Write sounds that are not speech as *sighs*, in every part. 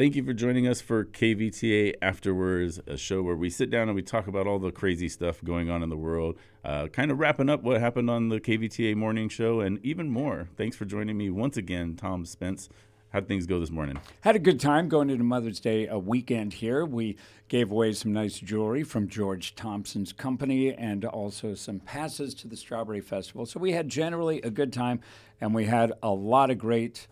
Thank you for joining us for KVTA Afterwards, a show where we sit down and we talk about all the crazy stuff going on in the world, uh, kind of wrapping up what happened on the KVTA morning show and even more. Thanks for joining me once again, Tom Spence. How'd things go this morning? Had a good time going into Mother's Day a weekend here. We gave away some nice jewelry from George Thompson's company and also some passes to the Strawberry Festival. So we had generally a good time and we had a lot of great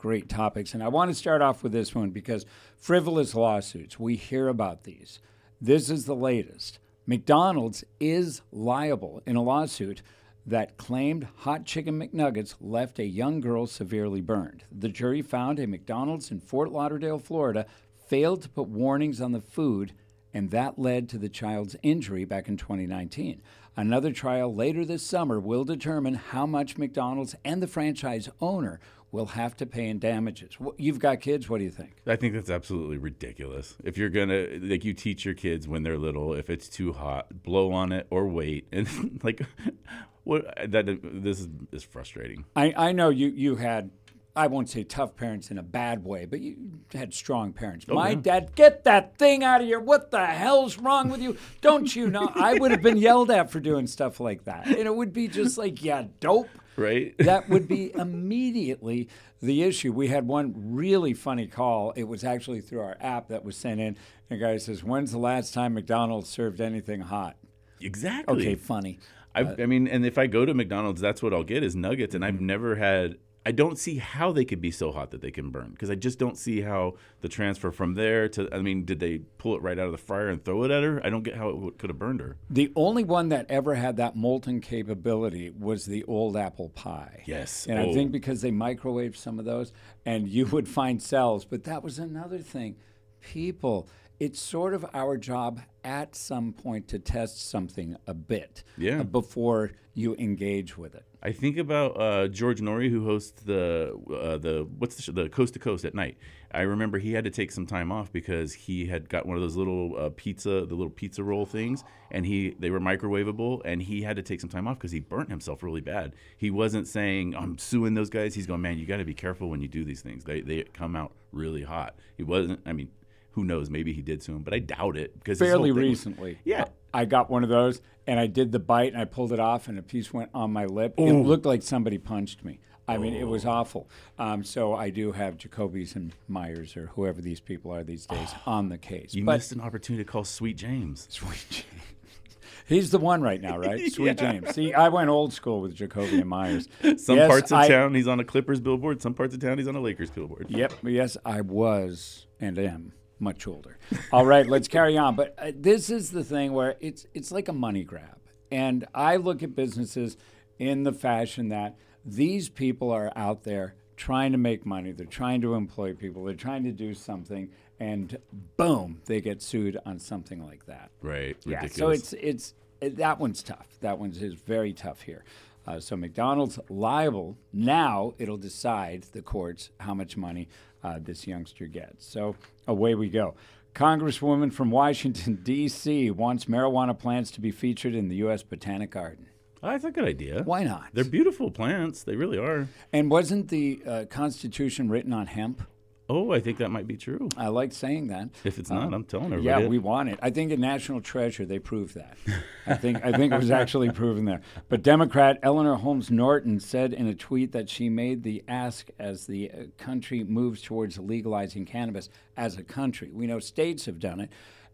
great topics. And I want to start off with this one because frivolous lawsuits, we hear about these. This is the latest. McDonald's is liable in a lawsuit that claimed hot chicken McNuggets left a young girl severely burned. The jury found a McDonald's in Fort Lauderdale, Florida, failed to put warnings on the food, and that led to the child's injury back in 2019. Another trial later this summer will determine how much McDonald's and the franchise owner will have to pay in damages. You've got kids. What do you think? I think that's absolutely ridiculous. If you're gonna like, you teach your kids when they're little, if it's too hot, blow on it or wait, *laughs* and like, what that this is is frustrating. I I know you you had. I won't say tough parents in a bad way, but you had strong parents. Oh, My yeah. dad, get that thing out of here. What the hell's wrong with you? Don't you know? I would have been yelled at for doing stuff like that. And it would be just like, yeah, dope right? *laughs* that would be immediately the issue. We had one really funny call. It was actually through our app that was sent in. The guy says, "When's the last time McDonald's served anything hot?" Exactly. Okay, funny. I, uh, I mean, and if I go to McDonald's, that's what I'll get is nuggets, and I've never had I don't see how they could be so hot that they can burn because I just don't see how the transfer from there to. I mean, did they pull it right out of the fryer and throw it at her? I don't get how it could have burned her. The only one that ever had that molten capability was the old apple pie. Yes, and oh. I think oh. because they microwaved some of those, and you would find cells. But that was another thing. People, it's sort of our job at some point to test something a bit yeah. before you engage with it. I think about uh, George Noory, who hosts the uh, the what's the, show? the Coast to Coast at night. I remember he had to take some time off because he had got one of those little uh, pizza, the little pizza roll things, and he they were microwavable, and he had to take some time off because he burnt himself really bad. He wasn't saying I'm suing those guys. He's going, man, you got to be careful when you do these things. They they come out really hot. He wasn't. I mean, who knows? Maybe he did him, but I doubt it because fairly recently. Was, yeah, I got one of those and I did the bite and I pulled it off and a piece went on my lip. Ooh. It looked like somebody punched me. I mean, it was awful. Um, so I do have Jacoby's and Meyers or whoever these people are these days oh, *gasps* on the case. You but missed an opportunity to call Sweet James. Sweet James. He's the one right now, right? *laughs* Sweet yeah. James. See, I went old school with Jacoby and Meyers. *laughs* some yes, parts of I, town he's on a Clippers billboard. Some parts of town he's on a Lakers billboard. Yep. Yes, I was and am much older. All right, let's carry on. But uh, this is the thing where it's it's like a money grab, and I look at businesses in the fashion that these people are out there trying to make money. They're trying to employ people. They're trying to do something, and boom, they get sued on something like that. Right. Yeah. So it's it's it, that one's tough. That one's is very tough here. Uh, so McDonald's liable now. It'll decide the courts how much money uh, this youngster gets. So away we go. Congresswoman from Washington, *laughs* D.C. wants marijuana plants to be featured in the U.S. Botanic Garden. That's a good idea. Why not? They're beautiful plants. They really are. And wasn't the uh, Constitution written on hemp? Oh, I think that might be true. I like saying that. If it's not, um, I'm telling everybody. Yeah, we want it. I think in National Treasure they proved that. I think I think it was actually *laughs* proven there. But Democrat Eleanor Holmes Norton said in a tweet that she made the ask as the uh, country moves towards legalizing cannabis as a country. We know states have done it,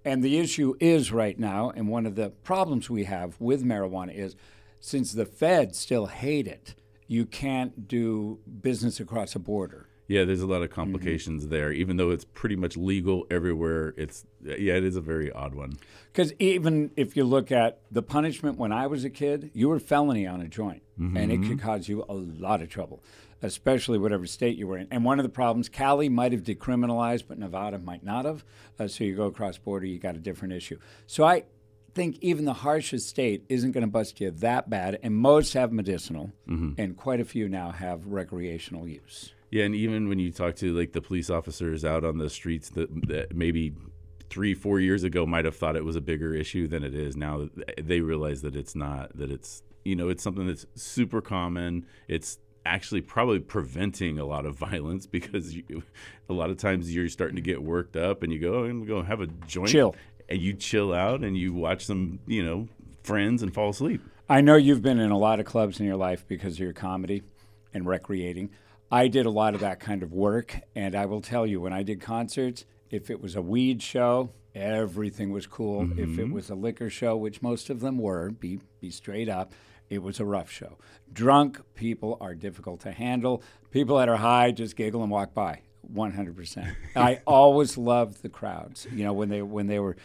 and the issue is right now, and one of the problems we have with marijuana is since the feds still hate it, you can't do business across a border yeah, there's a lot of mm-hmm. complications mm-hmm. there. Even though it's pretty much legal everywhere, it's yeah, it is a very odd one. Because even if you look at the punishment when I was a kid, you were felony on a joint, mm-hmm. and it could cause you a lot of trouble, especially whatever state you were in. And one of the problems, Cali might have decriminalized, but Nevada might not have. Uh, so you go across border, you got a different issue. So I think even the harshest state isn't going to bust you that bad, and most have medicinal, mm-hmm. and quite a few now have recreational use. Yeah, and even when you talk to like the police officers out on the streets that, that maybe three, four years ago might have thought it was a bigger issue than it is now. They realize that it's not. That it's you know it's something that's super common. It's actually probably preventing a lot of *laughs* violence because you, a lot of times you're starting to get worked up and you go oh, and go have a joint, Chill. and you chill out and you watch some, you know, friends and fall asleep. I know you've been in a lot of clubs in your life because of your comedy and recreating. I did a lot of that kind of work, and I will tell you, when I did concerts, if it was a weed show, everything was cool. If it mm-hmm. was a liquor show, which most of them were, be be straight up, it was a rough show. Drunk people are difficult to handle. People that are high just giggle and walk by. 100%. I *laughs* always loved the crowds, you know, when they when they were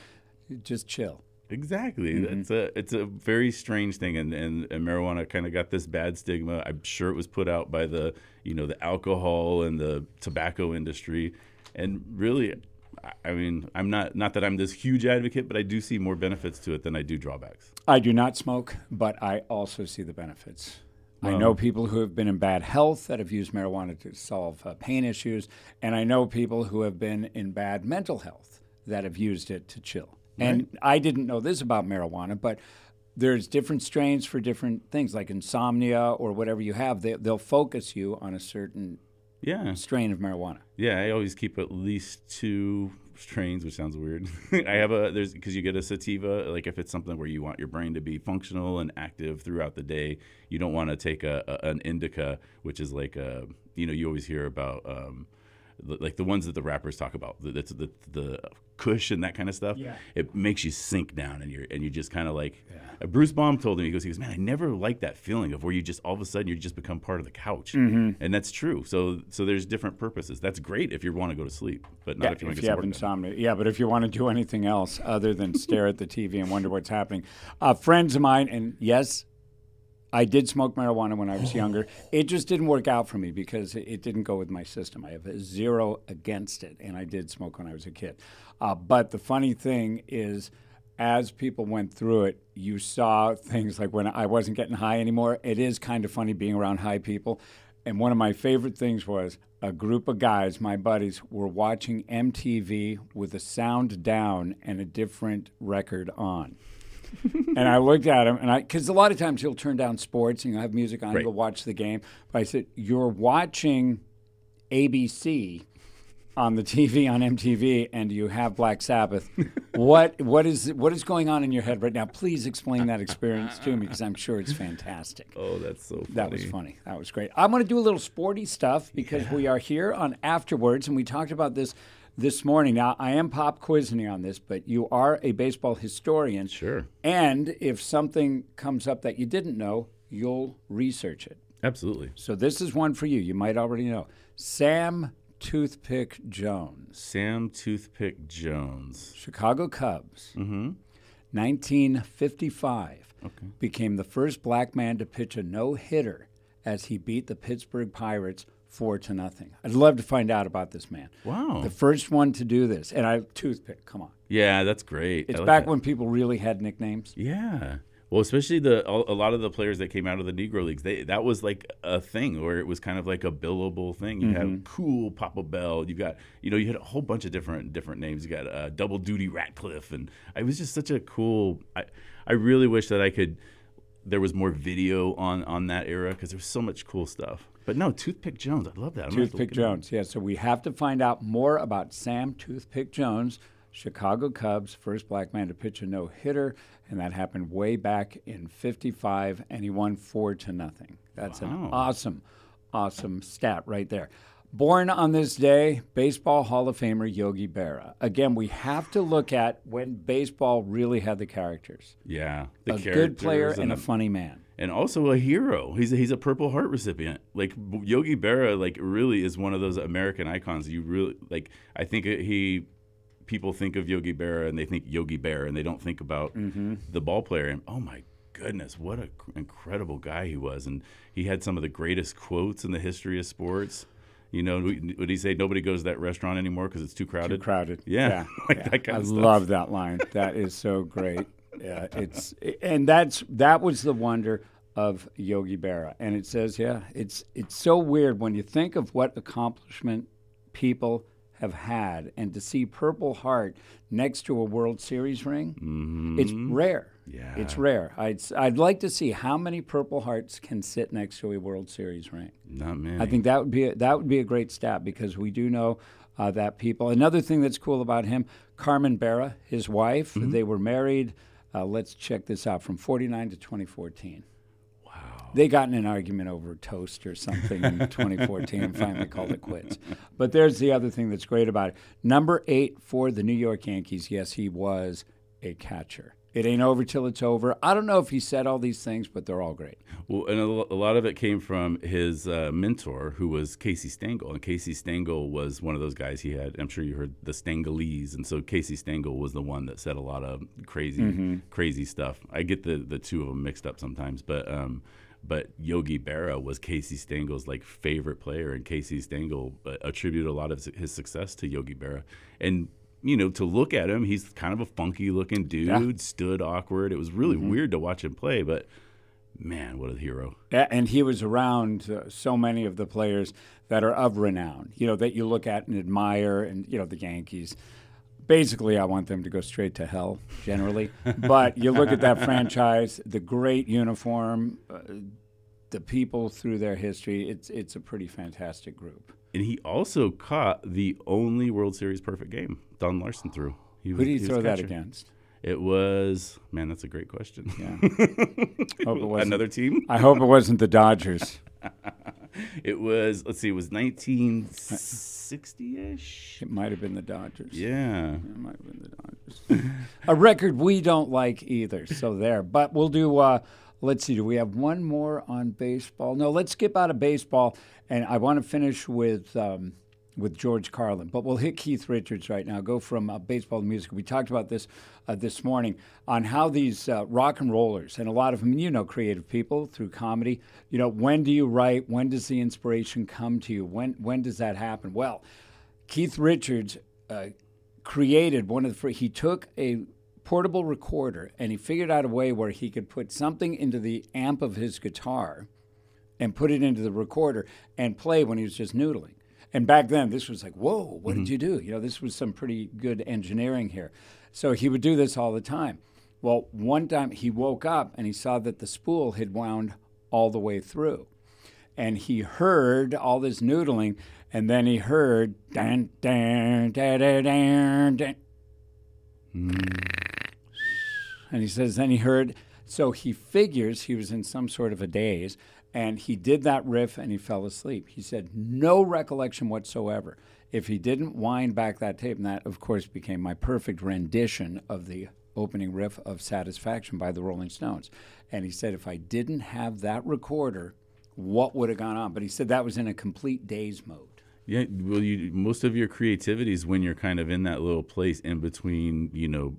just chill. Exactly. Mm-hmm. It's a it's a very strange thing, and and, and marijuana kind of got this bad stigma. I'm sure it was put out by the you know the alcohol and the tobacco industry, and really, I- mean, I'm not not that I'm this huge advocate, but I do see more benefits to it than I do drawbacks. I do not smoke, but I also see the benefits. I know people who have been in bad health that have used marijuana to solve uh, pain issues, and I know people who have been in bad mental health that have used it to chill. And I didn't know this about marijuana, but there's different strains for different things, like insomnia or whatever you have. They, they'll focus you on a certain Yeah, strain of marijuana. yeah. I always keep at least two strains, which sounds weird. *laughs* I have a there's because you get a sativa, like if it's something where you want your brain to be functional and active throughout the day, you don't want to take a, a an indica, which is like a you know you always hear about. Um, like the ones that the rappers talk about, the the, the, Kush and that kind of stuff. Yeah. It makes you sink down and you're and you just kind of like. Uh, Bruce Baum told me he goes he goes man I never liked that feeling of where you just all of a sudden you just become part of the couch, Mm-hmm. and that's true. So so there's different purposes. That's great if you want to go to sleep, but not Yeah, if you want if to you have some work done. insomnia. Yeah, but if you want to do anything else other than *laughs* stare at the TV and wonder what's happening, uh, friends of mine, and yes, I did smoke marijuana when I was *sighs* younger. It just didn't work out for me because it, didn't go with my system. I have a zero against it, and I did smoke when I was a kid. Uh, but the funny thing is, as people went through it, you saw things like when I wasn't getting high anymore. It is kind of funny being around high people. And one of my favorite things was a group of guys, my buddies, were watching MTV with the sound down and a different record on. *laughs* and I looked at him, and I because a lot of times he'll turn down sports and you have music on, Right. you'll watch the game. But I said, You're watching ABC on the TV on MTV, and you have Black Sabbath. what what is what is going on in your head right now? Please explain that experience to me because I'm sure it's fantastic. Oh, that's so funny. That was funny. That was great. I'm going to do a little sporty stuff because we are here on Afterwards, and we talked about this this morning. Now, I am pop quizzing on this, but you are a baseball historian. Sure. And if something comes up that you didn't know, you'll research it. Absolutely. So this is one for you. You might already know. Sam Toothpick Jones, Sam Toothpick Jones. Chicago Cubs, Mm-hmm. 1955, Okay. became the first black man to pitch a no hitter as he beat the Pittsburgh Pirates four to nothing. I'd love to find out about this man. Wow. The first one to do this, and I toothpick. Come on, yeah, that's great. It's like back that. when people really had nicknames. Yeah. Well, especially the a lot of the players that came out of the Negro leagues, they that was like a thing where it was kind of like a billable thing. You Mm-hmm. have cool Papa Bell, you got you know you had a whole bunch of different different names. You got uh, Double Duty Radcliffe, and it was just such a cool. I I really wish that I could. There was more video on on that era because there was so much cool stuff. But no, Toothpick Jones, I love that. I'm Toothpick look it up. Jones. Yeah, so we have to find out more about Sam Toothpick Jones, Chicago Cubs, first black man to pitch a no hitter, and that happened way back in '55, and he won four to nothing. That's an awesome, awesome stat right there. Born on this day, Baseball Hall of Famer Yogi Berra. Again, we have to look at when baseball really had the characters. Yeah, the a good player characters and a the- funny man. and also a hero. He's a, he's a Purple Heart recipient. Like Yogi Berra, like really is one of those American icons. You really like. I think he people think of Yogi Berra and they think Yogi Bear and they don't think about mm-hmm. the ball player. And oh my goodness, what an incredible guy he was! And he had some of the greatest quotes in the history of sports. You know, would he say nobody goes to that restaurant anymore because it's too crowded? Too crowded. Yeah, *laughs* like that kind I of stuff. love that line. That is so great. Yeah, it's and that's that was the wonder of Yogi Berra. And it says, yeah, it's it's so weird when you think of what accomplishment people have had, and to see Purple Heart next to a World Series ring, it's rare. Yeah. It's rare. I'd, I'd like to see how many Purple Hearts can sit next to a World Series ring. Not many. I think that would be a, that would be a great stat because we do know uh, that people. Another thing that's cool about him, Carmen Berra, his wife, they were married. Uh, let's check this out from 49 to 2014. They got in an argument over toast or something in *laughs* 2014 and finally called it quits. But there's the other thing that's great about it. Number eight for the New York Yankees, yes, he was a catcher. It ain't over till it's over. I don't know if he said all these things, but they're all great. Well, and a, lot of it came from his uh, mentor, who was Casey Stengel. And Casey Stengel was one of those guys he had. I'm sure you heard the Stengelese, and so Casey Stengel was the one that said a lot of crazy, crazy stuff. I get the the two of them mixed up sometimes, but um, but Yogi Berra was Casey Stengel's like favorite player, and Casey Stengel uh, attributed a lot of his success to Yogi Berra. And you know, to look at him, he's kind of a funky looking dude, stood awkward. It was really weird to watch him play, but man, what a hero. Yeah, and he was around uh, so many of the players that are of renown, you know, that you look at and admire, and you know the Yankees. Basically, I want them to go straight to hell, generally. but you look at that *laughs* franchise, the great uniform, uh, the people through their history. It's it's a pretty fantastic group. And he also caught the only World Series perfect game Don Larsen threw. He Who was- do you he was throw that against? It was man, that's a great question. Yeah. *laughs* Hope it wasn't- Another team? I hope it wasn't the Dodgers. *laughs* It was let's see, it was 1960ish. It might have been the Dodgers. Yeah. It might have been the Dodgers. a record we don't like either. So there. But we'll do. Uh, let's see. Do we have one more on baseball? No. Let's skip out of baseball, and I want to finish with. Um, with George Carlin, but we'll hit Keith Richards right now. Go from uh, baseball to music. We talked about this uh, this morning on how these uh, rock and rollers and a lot of them, you know, creative people through comedy. You know, when do you write? When does the inspiration come to you? When when does that happen? Well, Keith Richards uh, created one of the. He took a portable recorder and he figured out a way where he could put something into the amp of his guitar and put it into the recorder and play when he was just noodling. And back then, this was like, whoa, what did mm-hmm. you do? You know, this was some pretty good engineering here. So he would do this all the time. Well, one time he woke up and he saw that the spool had wound all the way through. And he heard all this noodling, and then he heard dan dan da da dan dan. Mm. And he says, then he heard, so he figures he was in some sort of a daze, and he did that riff and he fell asleep. He said, no recollection whatsoever. If he didn't wind back that tape, and that, of course, became my perfect rendition of the opening riff of Satisfaction by the Rolling Stones. And he said, if I didn't have that recorder, what would have gone on? But he said that was in a complete daze mode. Yeah, well, you most of your creativity is when you're kind of in that little place in between, you know,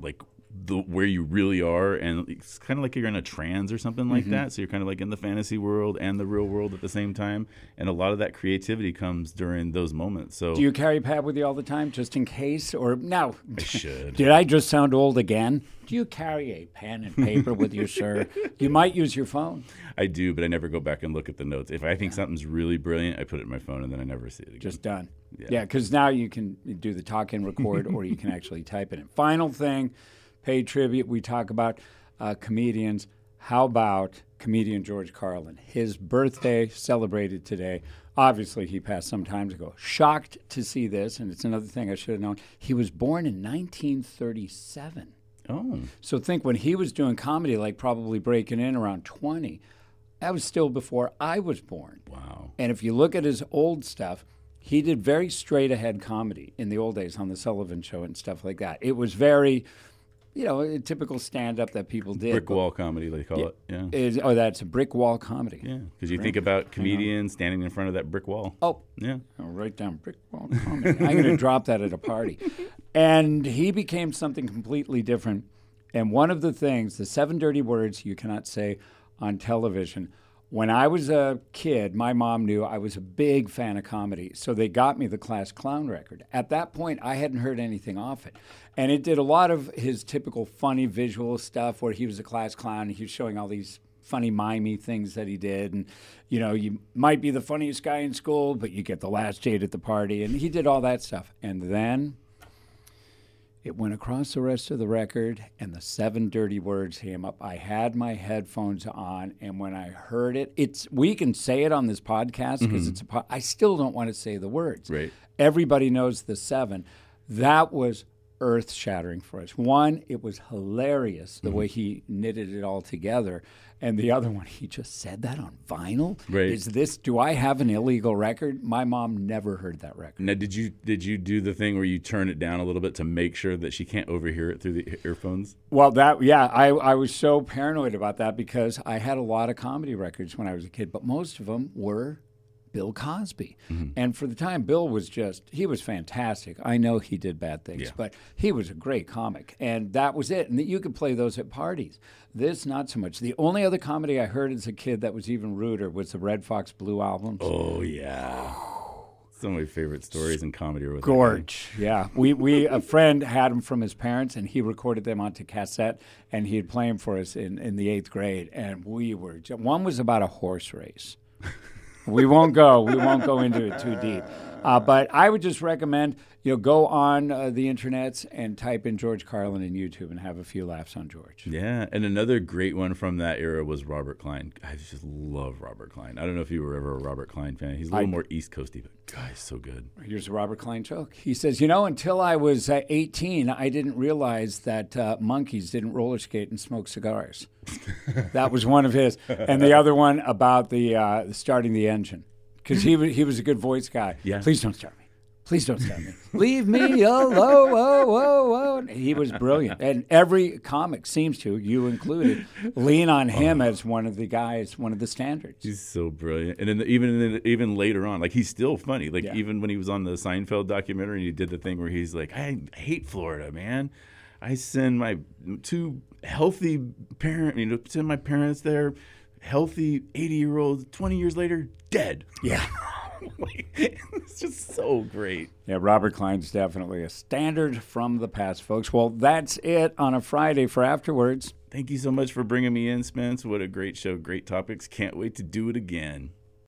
like the where you really are, and it's kind of like you're in a trance or something like mm-hmm. that. So you're kind of like in the fantasy world and the real world at the same time, and a lot of that creativity comes during those moments. So Do you carry a pad with you all the time, just in case? Or now, I should. did I just sound old again? Do you carry a pen and paper with you, sir? You might use your phone. *laughs* I do, but I never go back and look at the notes. If I think something's really brilliant, I put it in my phone and then I never see it again. Just done. Yeah. Yeah, because now you can do the talk and record, or you can actually type it in. Final thing, pay tribute. We talk about uh, comedians. How about comedian George Carlin? His birthday celebrated today. Obviously, he passed some time ago. Shocked to see this, and it's another thing I should have known. He was born in 1937. oh, So think when he was doing comedy, like probably breaking in around 20, that was still before I was born. wow. And if you look at his old stuff, he did very straight ahead comedy in the old days on the Sullivan Show and stuff like that. It was very, you know, a typical stand up that people did. Brick wall comedy, they call it. Yeah. Is, oh, that's a brick wall comedy. Yeah, because you think about comedians standing in front of that brick wall. Oh, Yeah. I'll write down brick wall comedy. I'm going *laughs* to drop that at a party. And he became something completely different. And one of the things, the seven dirty words you cannot say on television. When I was a kid, my mom knew I was a big fan of comedy, so they got me the Class Clown record. At that point, I hadn't heard anything off it. And it did a lot of his typical funny visual stuff where he was a class clown and he was showing all these funny mimey things that he did, and you know, you might be the funniest guy in school, but you get the last date at the party, and he did all that stuff. And then it went across the rest of the record, and the seven dirty words came up. I had my headphones on, and when I heard it, it's we can say it on this podcast because mm-hmm. it's a. Po- I still don't want to say the words. Right. Everybody knows the seven. That was earth shattering for us. One, it was hilarious the mm-hmm. way he knitted it all together. And the other one, he just said that on vinyl. Right. Is this, do I have an illegal record? My mom never heard that record. Now, did you did you do the thing where you turn it down a little bit to make sure that she can't overhear it through the earphones? Well, that, yeah, I, I was so paranoid about that because I had a lot of comedy records when I was a kid, but most of them were Bill Cosby. Mm-hmm. And for the time, Bill was just, he was fantastic. I know he did bad things, Yeah. but he was a great comic. And that was it. And that you could play those at parties. This, not so much. The only other comedy I heard as a kid that was even ruder was the Redd Foxx Blue albums. Oh yeah, some of my favorite stories in comedy are with. Gorge, yeah. We we a friend had them from his parents, and he recorded them onto cassette, and he'd play them for us in, in the eighth grade. And we were one was about a horse race. We won't go. We won't go into it too deep. Uh, but I would just recommend you know go on uh, the internets and type in George Carlin in YouTube and have a few laughs on George. Yeah, and another great one from that era was Robert Klein. I just love Robert Klein. I don't know if you were ever a Robert Klein fan. He's a little I- more East Coasty, but guy, so good. Here's a Robert Klein joke. He says, You know, until I was uh, 18, I didn't realize that uh, monkeys didn't roller skate and smoke cigars. *laughs* that was one of his. And the other one about the uh, starting the engine. Because he, wa- he was a good voice guy. Yeah. Please don't start me. Please don't start me. *laughs* Leave me alone. Whoa, whoa, whoa. He was brilliant. And every comic seems to, you included, lean on him oh. as one of the guys, one of the standards. He's so brilliant, and then the, even in the, even later on, like he's still funny. Like Yeah. even when he was on the Seinfeld documentary, he did the thing where he's like, "I hate Florida, man. I send my two healthy parent, you know, send my parents there, healthy 80 year old Twenty years later, dead. Yeah. *laughs* It's just so great. Yeah, Robert Klein's definitely a standard from the past, folks. Well, that's it on a Friday for afterwards. Thank you so much for bringing me in, Spence. What a great show, great topics. Can't wait to do it again.